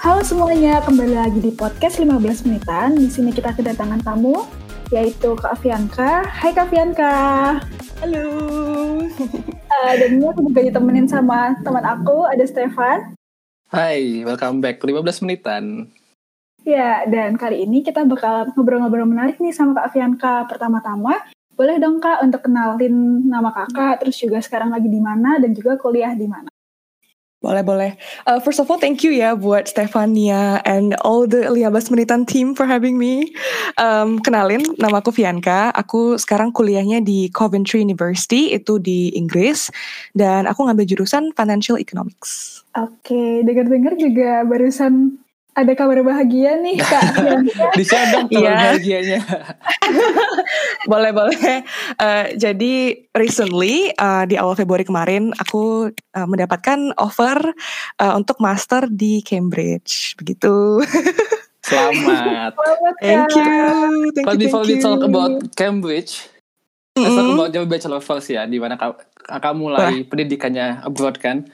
Halo semuanya, kembali lagi di podcast 15 menitan. Di sini kita kedatangan tamu, yaitu Kak Fianka. Hai Kak Fianka. Halo. Uh, dan ini aku juga ditemenin sama teman aku, ada Stefan. Hai, welcome back 15 menitan. Ya, dan kali ini kita bakal ngobrol-ngobrol menarik nih sama Kak Fianka. Pertama-tama, boleh dong Kak untuk kenalin nama Kakak, terus juga sekarang lagi di mana dan juga kuliah di mana? Boleh, boleh. Uh, first of all, thank you ya buat Stefania and all the 15 menitan team for having me. Um, kenalin, nama aku Fianka. Aku sekarang kuliahnya di Coventry University, itu di Inggris. Dan aku ngambil jurusan Financial Economics. Oke, dengar-dengar juga barusan ada kabar bahagia nih Kak. Bisa dong kabar yeah. bahagianya. boleh boleh. Uh, jadi recently uh, di awal Februari kemarin aku uh, mendapatkan offer uh, untuk master di Cambridge. Begitu. Selamat. thank you. Thank But you, before thank we talk you. about Cambridge, mm -hmm. let's talk about your bachelor first ya, di mana kakak mulai pendidikannya abroad kan.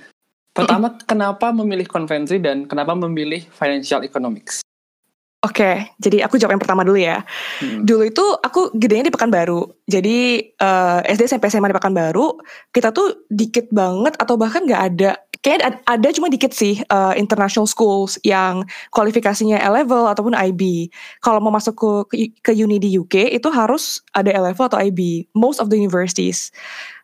Pertama, kenapa memilih konvensi dan kenapa memilih financial economics? Oke, okay, jadi aku jawab yang pertama dulu ya. Hmm. Dulu itu aku gedenya di Pekanbaru. Jadi uh, SD sampai SMA di Pekanbaru, kita tuh dikit banget atau bahkan nggak ada. Kayaknya ada cuma dikit sih uh, international schools yang kualifikasinya A level ataupun IB. Kalau mau masuk ke ke uni di UK itu harus ada A level atau IB. Most of the universities.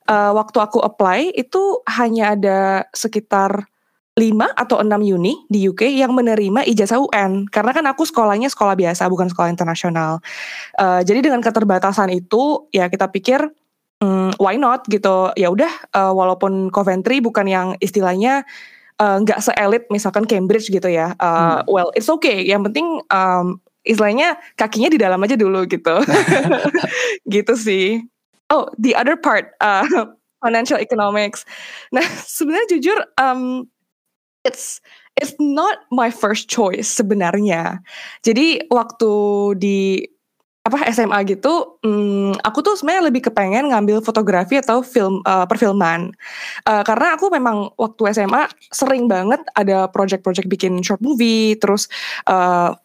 Uh, waktu aku apply itu hanya ada sekitar 5 atau 6 uni di UK yang menerima ijazah UN karena kan aku sekolahnya sekolah biasa bukan sekolah internasional. Uh, jadi dengan keterbatasan itu ya kita pikir hmm, why not gitu. Ya udah uh, walaupun Coventry bukan yang istilahnya nggak uh, seelit misalkan Cambridge gitu ya. Uh, hmm. Well it's okay. Yang penting um, istilahnya kakinya di dalam aja dulu gitu. gitu sih. Oh, the other part uh, financial economics. Nah, sebenarnya jujur um, it's it's not my first choice sebenarnya. Jadi waktu di apa SMA gitu, hmm, aku tuh sebenarnya lebih kepengen ngambil fotografi atau film uh, perfilman, uh, karena aku memang waktu SMA sering banget ada project-project bikin short movie, terus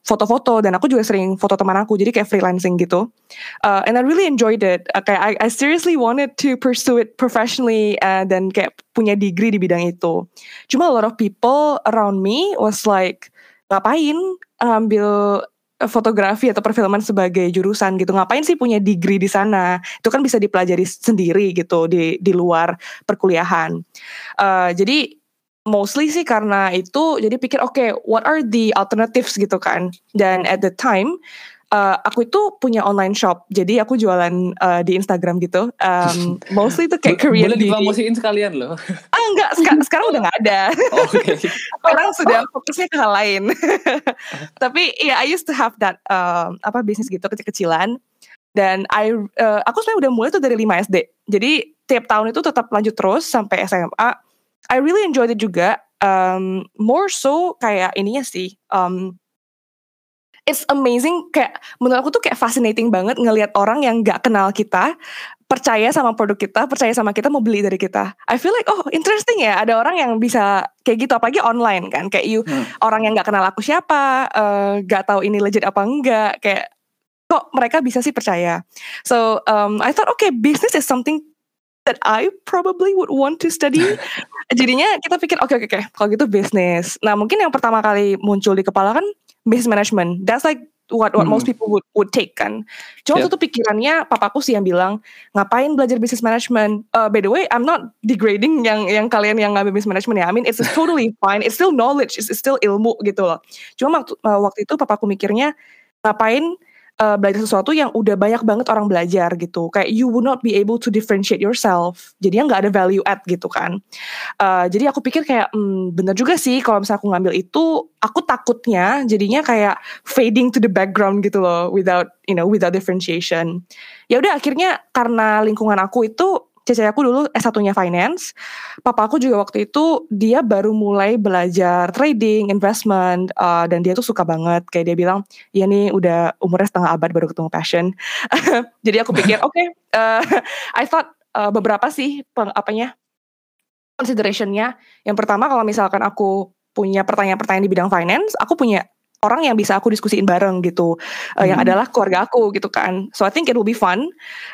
foto-foto uh, dan aku juga sering foto teman aku, jadi kayak freelancing gitu, uh, and I really enjoyed it. Kayak I, I seriously wanted to pursue it professionally uh, dan kayak punya degree di bidang itu. Cuma a lot of people around me was like ngapain ambil fotografi atau perfilman sebagai jurusan gitu. Ngapain sih punya degree di sana? Itu kan bisa dipelajari sendiri gitu di di luar perkuliahan. Uh, jadi mostly sih karena itu jadi pikir oke okay, what are the alternatives gitu kan? Dan at the time uh, aku itu punya online shop. Jadi aku jualan uh, di Instagram gitu. Um, mostly itu kayak Korean boleh dipromosiin sekalian loh enggak seka sekarang udah nggak ada. Oh, okay. orang sudah fokusnya ke hal lain. Tapi ya yeah, I used to have that uh, apa bisnis gitu kecil-kecilan. Dan I uh, aku sebenarnya udah mulai tuh dari 5 SD jadi tiap tahun itu tetap lanjut terus sampai SMA I really enjoyed it juga um, more so kayak ininya sih um, it's amazing kayak menurut aku tuh kayak fascinating banget ngelihat orang yang gak kenal kita percaya sama produk kita, percaya sama kita mau beli dari kita. I feel like oh interesting ya ada orang yang bisa kayak gitu apalagi online kan kayak you hmm. orang yang gak kenal aku siapa, uh, gak tahu ini legit apa enggak kayak kok mereka bisa sih percaya. So um, I thought okay business is something that I probably would want to study. Jadinya kita pikir oke okay, oke okay, oke kalau gitu bisnis. Nah mungkin yang pertama kali muncul di kepala kan business management. That's like what what hmm. most people would would take kan. Cuma yeah. itu pikirannya papaku sih yang bilang ngapain belajar business management. Uh, by the way, I'm not degrading yang yang kalian yang ngambil business management ya. I mean it's totally fine. It's still knowledge. It's, it's still ilmu gitu loh. Cuma waktu, uh, waktu itu papaku mikirnya ngapain uh, belajar sesuatu yang udah banyak banget orang belajar gitu. Kayak you would not be able to differentiate yourself. Jadinya nggak ada value add gitu kan. Uh, jadi aku pikir kayak hmm, bener juga sih kalau misalnya aku ngambil itu, aku takutnya jadinya kayak fading to the background gitu loh, without you know without differentiation. Ya udah akhirnya karena lingkungan aku itu Cece aku dulu S1-nya finance. Papa aku juga waktu itu dia baru mulai belajar trading, investment, uh, dan dia tuh suka banget. Kayak dia bilang, ya nih udah umurnya setengah abad baru ketemu passion. Jadi aku pikir, oke, okay, uh, I thought uh, beberapa sih peng, apanya considerationnya. Yang pertama kalau misalkan aku punya pertanyaan-pertanyaan di bidang finance, aku punya orang yang bisa aku diskusiin bareng gitu, uh, yang adalah keluarga aku gitu kan. So I think it will be fun.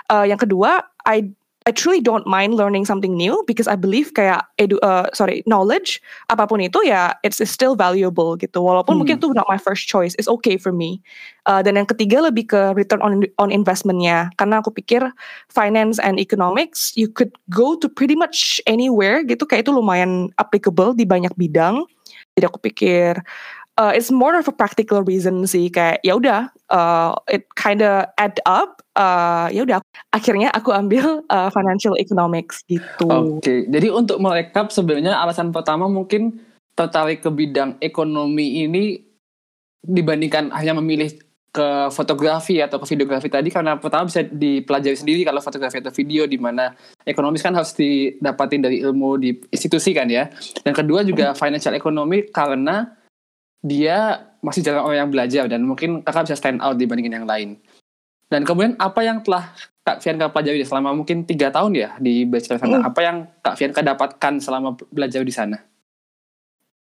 Uh, yang kedua, I I truly don't mind learning something new because I believe kayak edu uh, sorry knowledge apa pun itu ya it's, it's still valuable gitu. Walaupun hmm. mungkin itu not my first choice it's okay for me. Uh, dan yang ketiga lebih ke return on on investmentnya. Karena aku pikir finance and economics you could go to pretty much anywhere gitu. Kayak itu lumayan applicable di banyak bidang. Jadi aku pikir uh, it's more of a practical reason sih kayak ya udah uh, it kinda add up uh, ya udah akhirnya aku ambil uh, financial economics gitu. Oke, okay. jadi untuk merekap sebenarnya alasan pertama mungkin tertarik ke bidang ekonomi ini dibandingkan hanya memilih ke fotografi atau ke videografi tadi karena pertama bisa dipelajari sendiri kalau fotografi atau video di mana ekonomis kan harus didapatin dari ilmu di institusi kan ya. Dan kedua juga financial economy karena dia masih jarang orang yang belajar dan mungkin kakak bisa stand out dibandingin yang lain. Dan kemudian apa yang telah Kak Fianka pelajari selama mungkin tiga tahun ya di bachelor sana? Mm. Apa yang Kak Fianka dapatkan selama belajar di sana?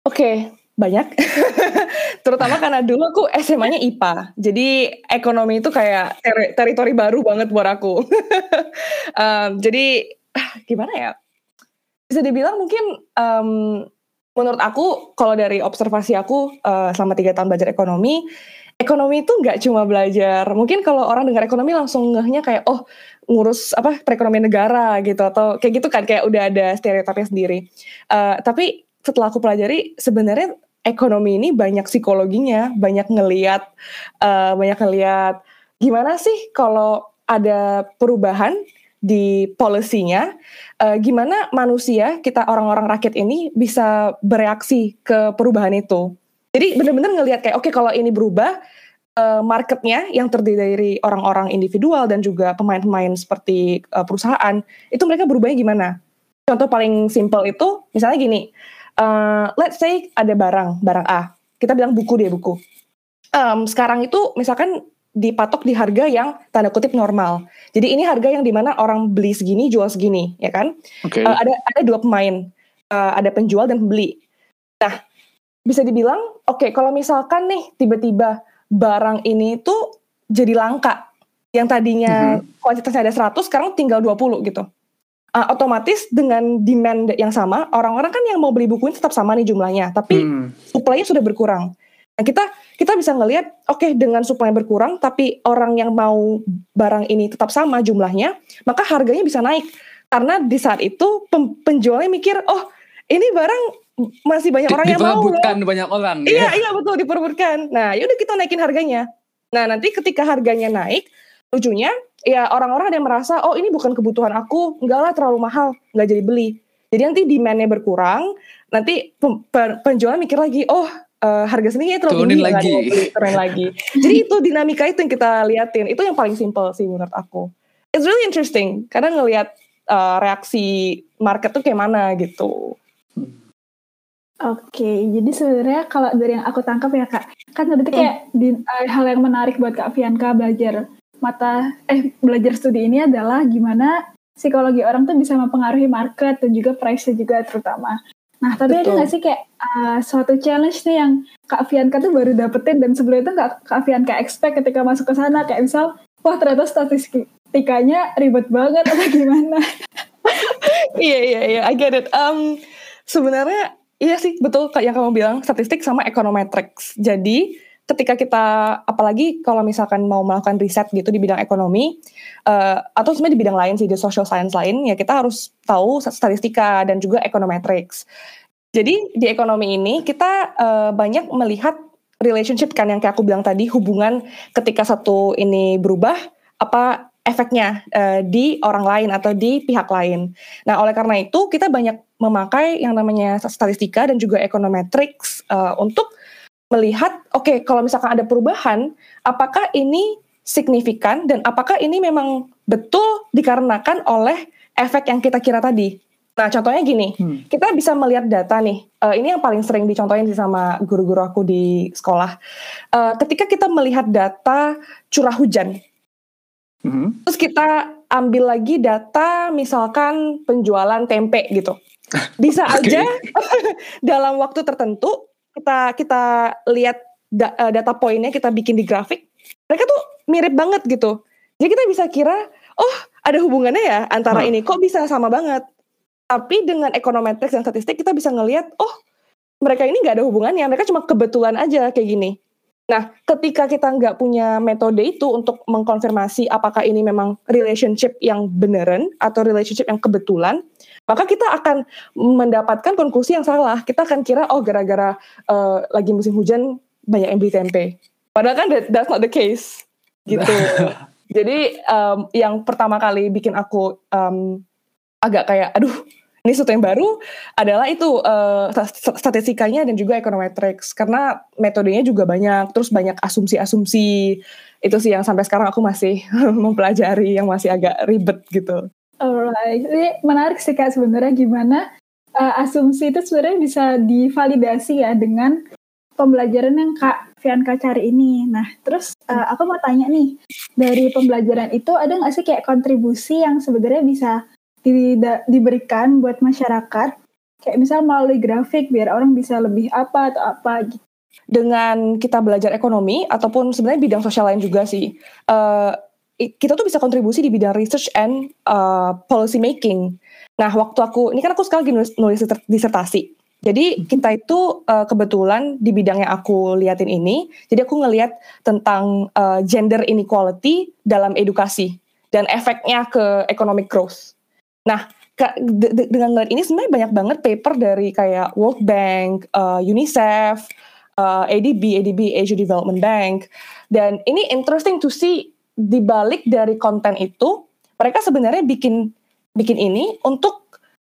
Oke, okay, banyak. Terutama karena dulu aku SMA-nya IPA. Jadi ekonomi itu kayak ter teritori baru banget buat aku. um, jadi gimana ya? Bisa dibilang mungkin um, menurut aku kalau dari observasi aku uh, selama tiga tahun belajar ekonomi ekonomi itu nggak cuma belajar. Mungkin kalau orang dengar ekonomi langsung ngehnya kayak oh ngurus apa perekonomian negara gitu atau kayak gitu kan kayak udah ada stereotipnya sendiri. Uh, tapi setelah aku pelajari sebenarnya ekonomi ini banyak psikologinya banyak ngeliat uh, banyak ngeliat gimana sih kalau ada perubahan di polisinya, uh, gimana manusia kita orang-orang rakyat ini bisa bereaksi ke perubahan itu. Jadi benar-benar ngelihat kayak oke okay, kalau ini berubah uh, marketnya yang terdiri dari orang-orang individual dan juga pemain-pemain seperti uh, perusahaan itu mereka berubahnya gimana? Contoh paling simple itu misalnya gini, uh, let's say ada barang barang A, kita bilang buku deh buku. Um, sekarang itu misalkan dipatok di harga yang tanda kutip normal. Jadi ini harga yang di mana orang beli segini jual segini, ya kan? Okay. Uh, eh, ada ada dua pemain, uh, ada penjual dan pembeli. Nah, bisa dibilang, oke okay, kalau misalkan nih tiba-tiba barang ini tuh jadi langka, yang tadinya mm-hmm. kuantitasnya ada 100, sekarang tinggal 20 gitu. Uh, otomatis dengan demand yang sama, orang-orang kan yang mau beli buku ini tetap sama nih jumlahnya, tapi mm. supply-nya sudah berkurang. Nah, kita kita bisa ngelihat oke okay, dengan supply berkurang tapi orang yang mau barang ini tetap sama jumlahnya, maka harganya bisa naik. Karena di saat itu penjualnya mikir, "Oh, ini barang masih banyak orang yang mau." Diperebutkan banyak orang. Iya, ya. iya betul diperebutkan. Nah, yaudah kita naikin harganya. Nah, nanti ketika harganya naik, lucunya ya orang-orang ada yang merasa, "Oh, ini bukan kebutuhan aku, enggak lah terlalu mahal, nggak jadi beli." Jadi nanti demandnya berkurang, nanti penjual mikir lagi, "Oh, uh, harga sendiri terlalu tinggi lagi. turun lagi. Jadi itu dinamika itu yang kita liatin. Itu yang paling simple sih menurut aku. It's really interesting karena ngelihat uh, reaksi market tuh kayak mana gitu. Oke, okay, jadi sebenarnya kalau dari yang aku tangkap ya kak, kan berarti kayak mm. di, uh, hal yang menarik buat kak Fianka belajar mata eh belajar studi ini adalah gimana psikologi orang tuh bisa mempengaruhi market dan juga price juga terutama. Nah, tapi Betul. ada nggak sih kayak uh, suatu challenge nih yang Kak Fianka tuh baru dapetin dan sebelum itu nggak Kak Fianka expect ketika masuk ke sana kayak misal, wah ternyata statistikanya ribet banget atau gimana? iya iya iya, I get it. Um, sebenarnya iya sih betul kayak yang kamu bilang statistik sama econometrics. Jadi ketika kita apalagi kalau misalkan mau melakukan riset gitu di bidang ekonomi uh, atau sebenarnya di bidang lain sih di social science lain ya kita harus tahu statistika dan juga econometrics. Jadi di ekonomi ini kita uh, banyak melihat relationship kan yang kayak aku bilang tadi hubungan ketika satu ini berubah apa efeknya uh, di orang lain atau di pihak lain. Nah, oleh karena itu kita banyak memakai yang namanya statistika dan juga econometrics uh, untuk melihat, okay, kalau misalkan ada perubahan, apakah ini signifikan dan apakah ini memang betul dikarenakan oleh efek yang kita kira tadi. Nah, contohnya gini, hmm. kita bisa melihat data nih. Uh, ini yang paling sering dicontohin sih sama guru-guru aku di sekolah. Uh, ketika kita melihat data curah hujan, hmm. terus kita ambil lagi data misalkan penjualan tempe gitu, bisa okay. aja dalam waktu tertentu kita kita lihat da, uh, data poinnya kita bikin di grafik, mereka tuh mirip banget gitu. Jadi kita bisa kira, oh ada hubungannya ya antara hmm. ini, kok bisa sama banget. Tapi dengan ekonometrik dan statistik kita bisa ngelihat, oh mereka ini nggak ada hubungannya, mereka cuma kebetulan aja kayak gini. Nah, ketika kita nggak punya metode itu untuk mengkonfirmasi apakah ini memang relationship yang beneran atau relationship yang kebetulan, maka kita akan mendapatkan konklusi yang salah. Kita akan kira, oh gara-gara uh, lagi musim hujan banyak yang beli tempe. Padahal kan that, that's not the case. Gitu. Jadi um, yang pertama kali bikin aku um, agak kayak, aduh ini sesuatu yang baru adalah itu uh, statistikanya dan juga econometrics karena metodenya juga banyak terus banyak asumsi-asumsi itu sih yang sampai sekarang aku masih mempelajari yang masih agak ribet gitu. Alright, ini menarik sih kak sebenarnya gimana uh, asumsi itu sebenarnya bisa divalidasi ya dengan pembelajaran yang kak Fianka cari ini. Nah, terus uh, aku mau tanya nih dari pembelajaran itu ada nggak sih kayak kontribusi yang sebenarnya bisa di, diberikan buat masyarakat? Kayak misal melalui grafik biar orang bisa lebih apa atau apa gitu. Dengan kita belajar ekonomi ataupun sebenarnya bidang sosial lain juga sih uh, kita tuh bisa kontribusi di bidang research and uh, policy making. Nah waktu aku ini kan aku sekali nulis, nulis disertasi jadi kita itu uh, kebetulan di bidang yang aku liatin ini, jadi aku ngeliat tentang uh, gender inequality dalam edukasi dan efeknya ke economic growth. Nah, dengan ngeliat ini sebenarnya banyak banget paper dari kayak World Bank, uh, UNICEF, uh, ADB, ADB Asia Development Bank, dan ini interesting to see di balik dari konten itu mereka sebenarnya bikin bikin ini untuk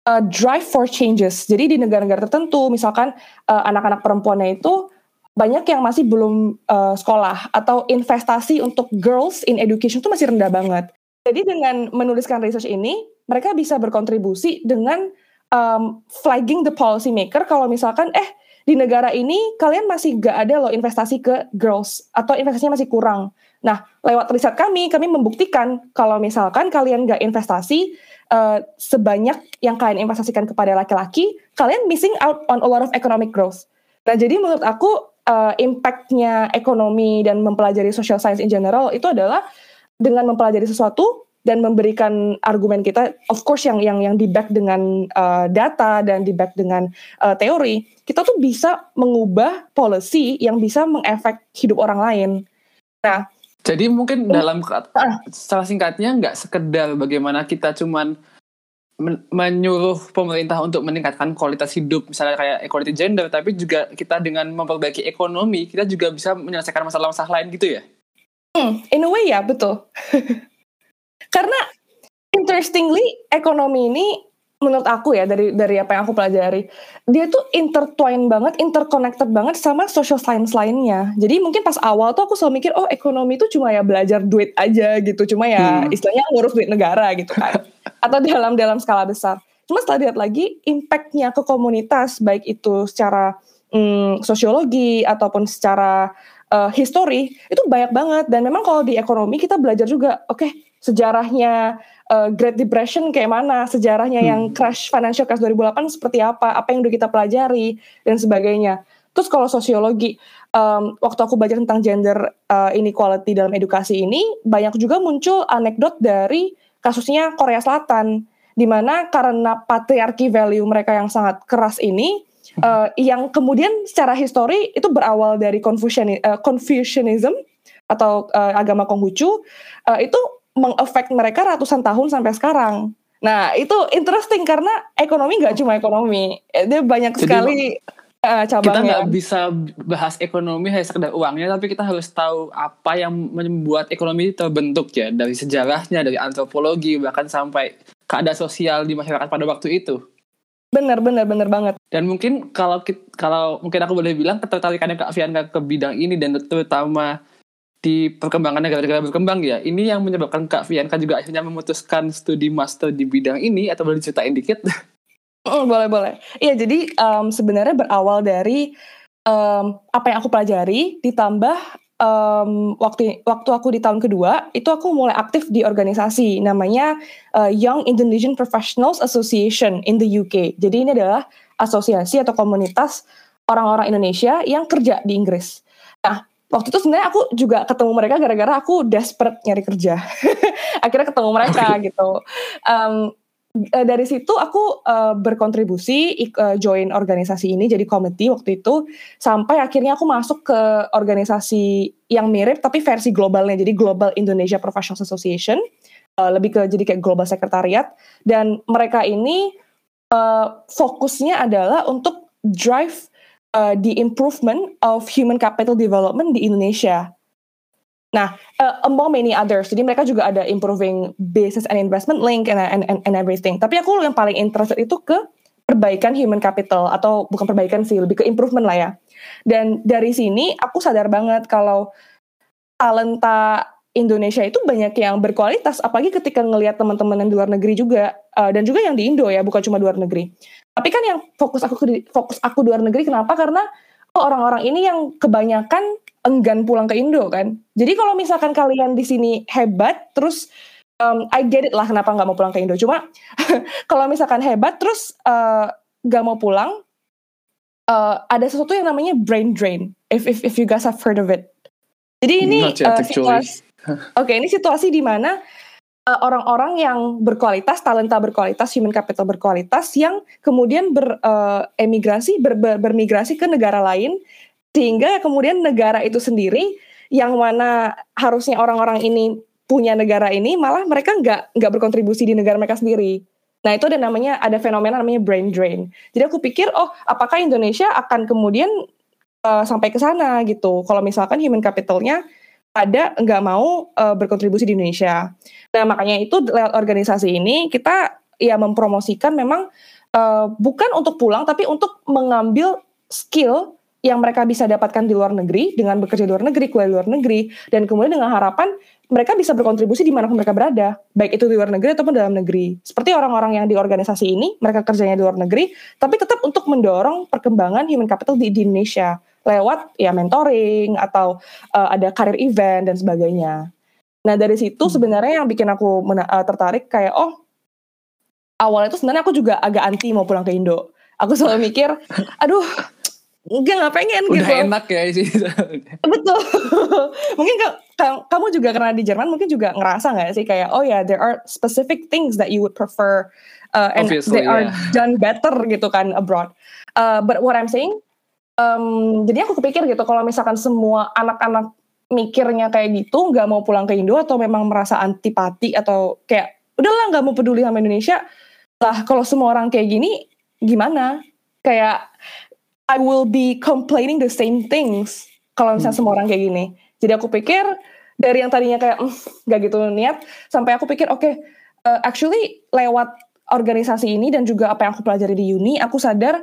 uh, drive for changes. Jadi di negara-negara tertentu, misalkan uh, anak-anak perempuannya itu banyak yang masih belum uh, sekolah atau investasi untuk girls in education itu masih rendah banget. Jadi dengan menuliskan research ini, mereka bisa berkontribusi dengan um, flagging the policy maker kalau misalkan eh di negara ini kalian masih gak ada loh investasi ke girls atau investasinya masih kurang. Nah, lewat riset kami, kami membuktikan kalau misalkan kalian gak investasi uh, sebanyak yang kalian investasikan kepada laki-laki, kalian missing out on a lot of economic growth. Nah, jadi menurut aku uh, impactnya ekonomi dan mempelajari social science in general itu adalah dengan mempelajari sesuatu dan memberikan argumen kita, of course yang yang yang di back dengan uh, data dan di back dengan uh, teori, kita tuh bisa mengubah policy yang bisa mengefek hidup orang lain. Nah, jadi mungkin dalam uh, salah singkatnya nggak sekedar bagaimana kita cuman menyuruh pemerintah untuk meningkatkan kualitas hidup misalnya kayak equality gender tapi juga kita dengan memperbaiki ekonomi kita juga bisa menyelesaikan masalah-masalah lain gitu ya? Hmm, in a way ya, betul. Karena interestingly ekonomi ini menurut aku ya dari dari apa yang aku pelajari dia tuh intertwined banget interconnected banget sama social science lainnya. Jadi mungkin pas awal tuh aku selalu mikir oh ekonomi itu cuma ya belajar duit aja gitu cuma ya hmm. istilahnya ngurus duit negara gitu kan. Atau dalam dalam skala besar. Cuma setelah lihat lagi impactnya ke komunitas baik itu secara hmm, sosiologi ataupun secara uh, history itu banyak banget. Dan memang kalau di ekonomi kita belajar juga oke okay, sejarahnya uh, Great Depression kayak mana sejarahnya hmm. yang crash financial crash 2008 seperti apa apa yang udah kita pelajari dan sebagainya terus kalau sosiologi um, waktu aku belajar tentang gender uh, inequality dalam edukasi ini banyak juga muncul anekdot dari kasusnya Korea Selatan di mana karena patriarki value mereka yang sangat keras ini uh, yang kemudian secara histori itu berawal dari Confucian, uh, Confucianism atau uh, agama Konghucu uh, itu mengefek mereka ratusan tahun sampai sekarang. Nah itu interesting karena ekonomi nggak cuma ekonomi, dia banyak Jadi, sekali uh, cabangnya. Kita nggak bisa bahas ekonomi hanya sekedar uangnya, tapi kita harus tahu apa yang membuat ekonomi terbentuk ya dari sejarahnya, dari antropologi bahkan sampai keadaan sosial di masyarakat pada waktu itu. Bener, bener, bener banget. Dan mungkin kalau kalau mungkin aku boleh bilang ketertarikannya Kak Fianka ke bidang ini dan terutama di perkembangan negara-negara berkembang ya, ini yang menyebabkan Kak Fianka juga akhirnya memutuskan studi master di bidang ini atau boleh diceritain dikit? Mm, boleh, boleh. Iya, jadi um, sebenarnya berawal dari um, apa yang aku pelajari ditambah um, waktu waktu aku di tahun kedua itu aku mulai aktif di organisasi namanya uh, Young Indonesian Professionals Association in the UK. Jadi ini adalah asosiasi atau komunitas orang-orang Indonesia yang kerja di Inggris. Nah, waktu itu sebenarnya aku juga ketemu mereka gara-gara aku desperate nyari kerja. Akhirnya ketemu mereka gitu. Um, dari situ aku uh, berkontribusi uh, join organisasi ini jadi komite waktu itu sampai akhirnya aku masuk ke organisasi yang mirip tapi versi globalnya jadi Global Indonesia Professional Association uh, lebih ke jadi kayak global sekretariat dan mereka ini uh, fokusnya adalah untuk drive uh, the improvement of human capital development di Indonesia. Nah, uh, among many others, jadi mereka juga ada improving business and investment link and, and, and, and everything. Tapi aku yang paling interested itu ke perbaikan human capital atau bukan perbaikan sih, lebih ke improvement lah ya. Dan dari sini aku sadar banget kalau talenta Indonesia itu banyak yang berkualitas, apalagi ketika ngelihat teman-teman yang di luar negeri juga, uh, dan juga yang di Indo ya, bukan cuma di luar negeri. Tapi kan yang fokus aku fokus aku di luar negeri, kenapa? Karena oh, orang-orang ini yang kebanyakan enggan pulang ke Indo kan. Jadi kalau misalkan kalian di sini hebat, terus um, I get it lah kenapa nggak mau pulang ke Indo. Cuma kalau misalkan hebat, terus uh, nggak mau pulang, uh, ada sesuatu yang namanya brain drain. If if if you guys have heard of it. Jadi ini uh, situasi, Oke, okay, ini situasi di mana uh, orang-orang yang berkualitas, talenta berkualitas, human capital berkualitas yang kemudian beremigrasi, uh, ber, ber, bermigrasi ke negara lain sehingga kemudian negara itu sendiri yang mana harusnya orang-orang ini punya negara ini malah mereka nggak nggak berkontribusi di negara mereka sendiri. Nah itu ada namanya ada fenomena namanya brain drain. Jadi aku pikir oh apakah Indonesia akan kemudian uh, sampai ke sana gitu. Kalau misalkan human capitalnya ada nggak mau uh, berkontribusi di Indonesia. Nah makanya itu lewat organisasi ini kita ya mempromosikan memang uh, bukan untuk pulang tapi untuk mengambil skill yang mereka bisa dapatkan di luar negeri dengan bekerja di luar negeri, kuliah di luar negeri, dan kemudian dengan harapan mereka bisa berkontribusi di mana mereka berada, baik itu di luar negeri ataupun dalam negeri. Seperti orang-orang yang di organisasi ini, mereka kerjanya di luar negeri, tapi tetap untuk mendorong perkembangan human capital di, di Indonesia lewat ya mentoring atau uh, ada karir event dan sebagainya. Nah dari situ hmm. sebenarnya yang bikin aku uh, tertarik kayak oh awalnya itu sebenarnya aku juga agak anti mau pulang ke Indo. Aku selalu mikir, aduh enggak nggak pengen Udah gitu. enak ya sih. Betul. mungkin kamu juga karena di Jerman mungkin juga ngerasa nggak sih kayak oh ya yeah, there are specific things that you would prefer uh, and Obviously, they are done better gitu kan abroad. Uh, but what I'm saying um, jadi aku kepikir gitu kalau misalkan semua anak-anak mikirnya kayak gitu nggak mau pulang ke Indo atau memang merasa antipati atau kayak udahlah nggak mau peduli sama Indonesia. Lah kalau semua orang kayak gini gimana? Kayak I will be complaining the same things kalau misalnya hmm. semua orang kayak gini. Jadi aku pikir dari yang tadinya kayak mm, nggak mm, gitu niat sampai aku pikir oke okay, uh, actually lewat organisasi ini dan juga apa yang aku pelajari di uni aku sadar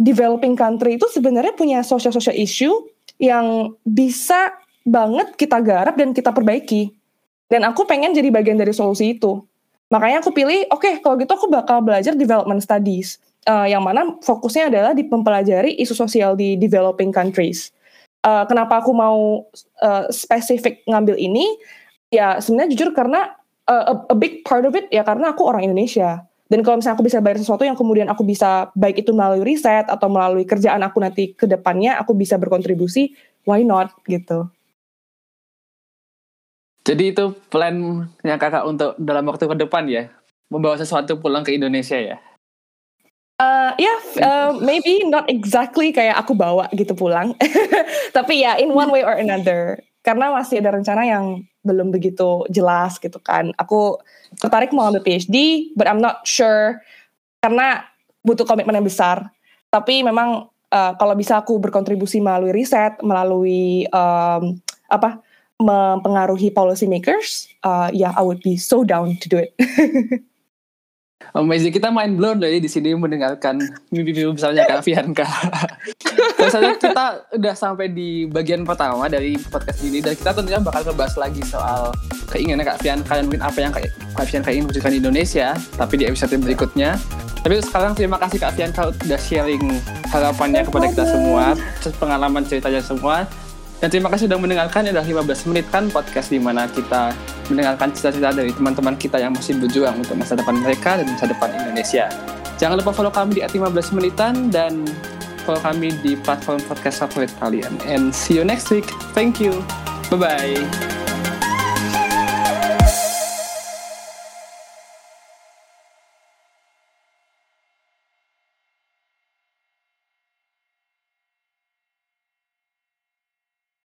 developing country itu sebenarnya punya social-social issue yang bisa banget kita garap dan kita perbaiki. Dan aku pengen jadi bagian dari solusi itu. Makanya aku pilih, oke okay, kalau gitu aku bakal belajar development studies. Uh, yang mana fokusnya adalah di mempelajari isu sosial di developing countries. Uh, kenapa aku mau uh, spesifik ngambil ini? Ya sebenarnya jujur karena uh, a, a big part of it ya karena aku orang Indonesia. Dan kalau misalnya aku bisa bayar sesuatu yang kemudian aku bisa baik itu melalui riset atau melalui kerjaan aku nanti ke depannya aku bisa berkontribusi, why not gitu. Jadi itu plan yang kakak untuk dalam waktu ke depan ya, membawa sesuatu pulang ke Indonesia ya? Uh, ya, yeah, uh, maybe not exactly kayak aku bawa gitu pulang, tapi ya yeah, in one way or another. Karena masih ada rencana yang belum begitu jelas gitu kan. Aku tertarik mau ambil PhD, but I'm not sure karena butuh komitmen yang besar. Tapi memang uh, kalau bisa aku berkontribusi melalui riset, melalui um, apa mempengaruhi policy makers, uh, ya yeah, I would be so down to do it. Amazing, kita main blown loh ya di sini mendengarkan mimpi-mimpi besarnya Kak Fianka. Misalnya kita udah sampai di bagian pertama dari podcast ini dan kita tentunya bakal ngebahas lagi soal keinginan Kak Fianka dan mungkin apa yang Kak, Kak Fianka ingin wujudkan di Indonesia, tapi di episode berikutnya. Tapi sekarang terima kasih Kak Fianka udah sharing harapannya kepada kita semua, pengalaman ceritanya semua. Dan terima kasih sudah mendengarkan. Adalah 15 menit kan podcast di mana kita mendengarkan cita-cita dari teman-teman kita yang masih berjuang untuk masa depan mereka dan masa depan Indonesia. Jangan lupa follow kami di 15 menitan dan follow kami di platform podcast favorit kalian. And see you next week. Thank you. Bye-bye.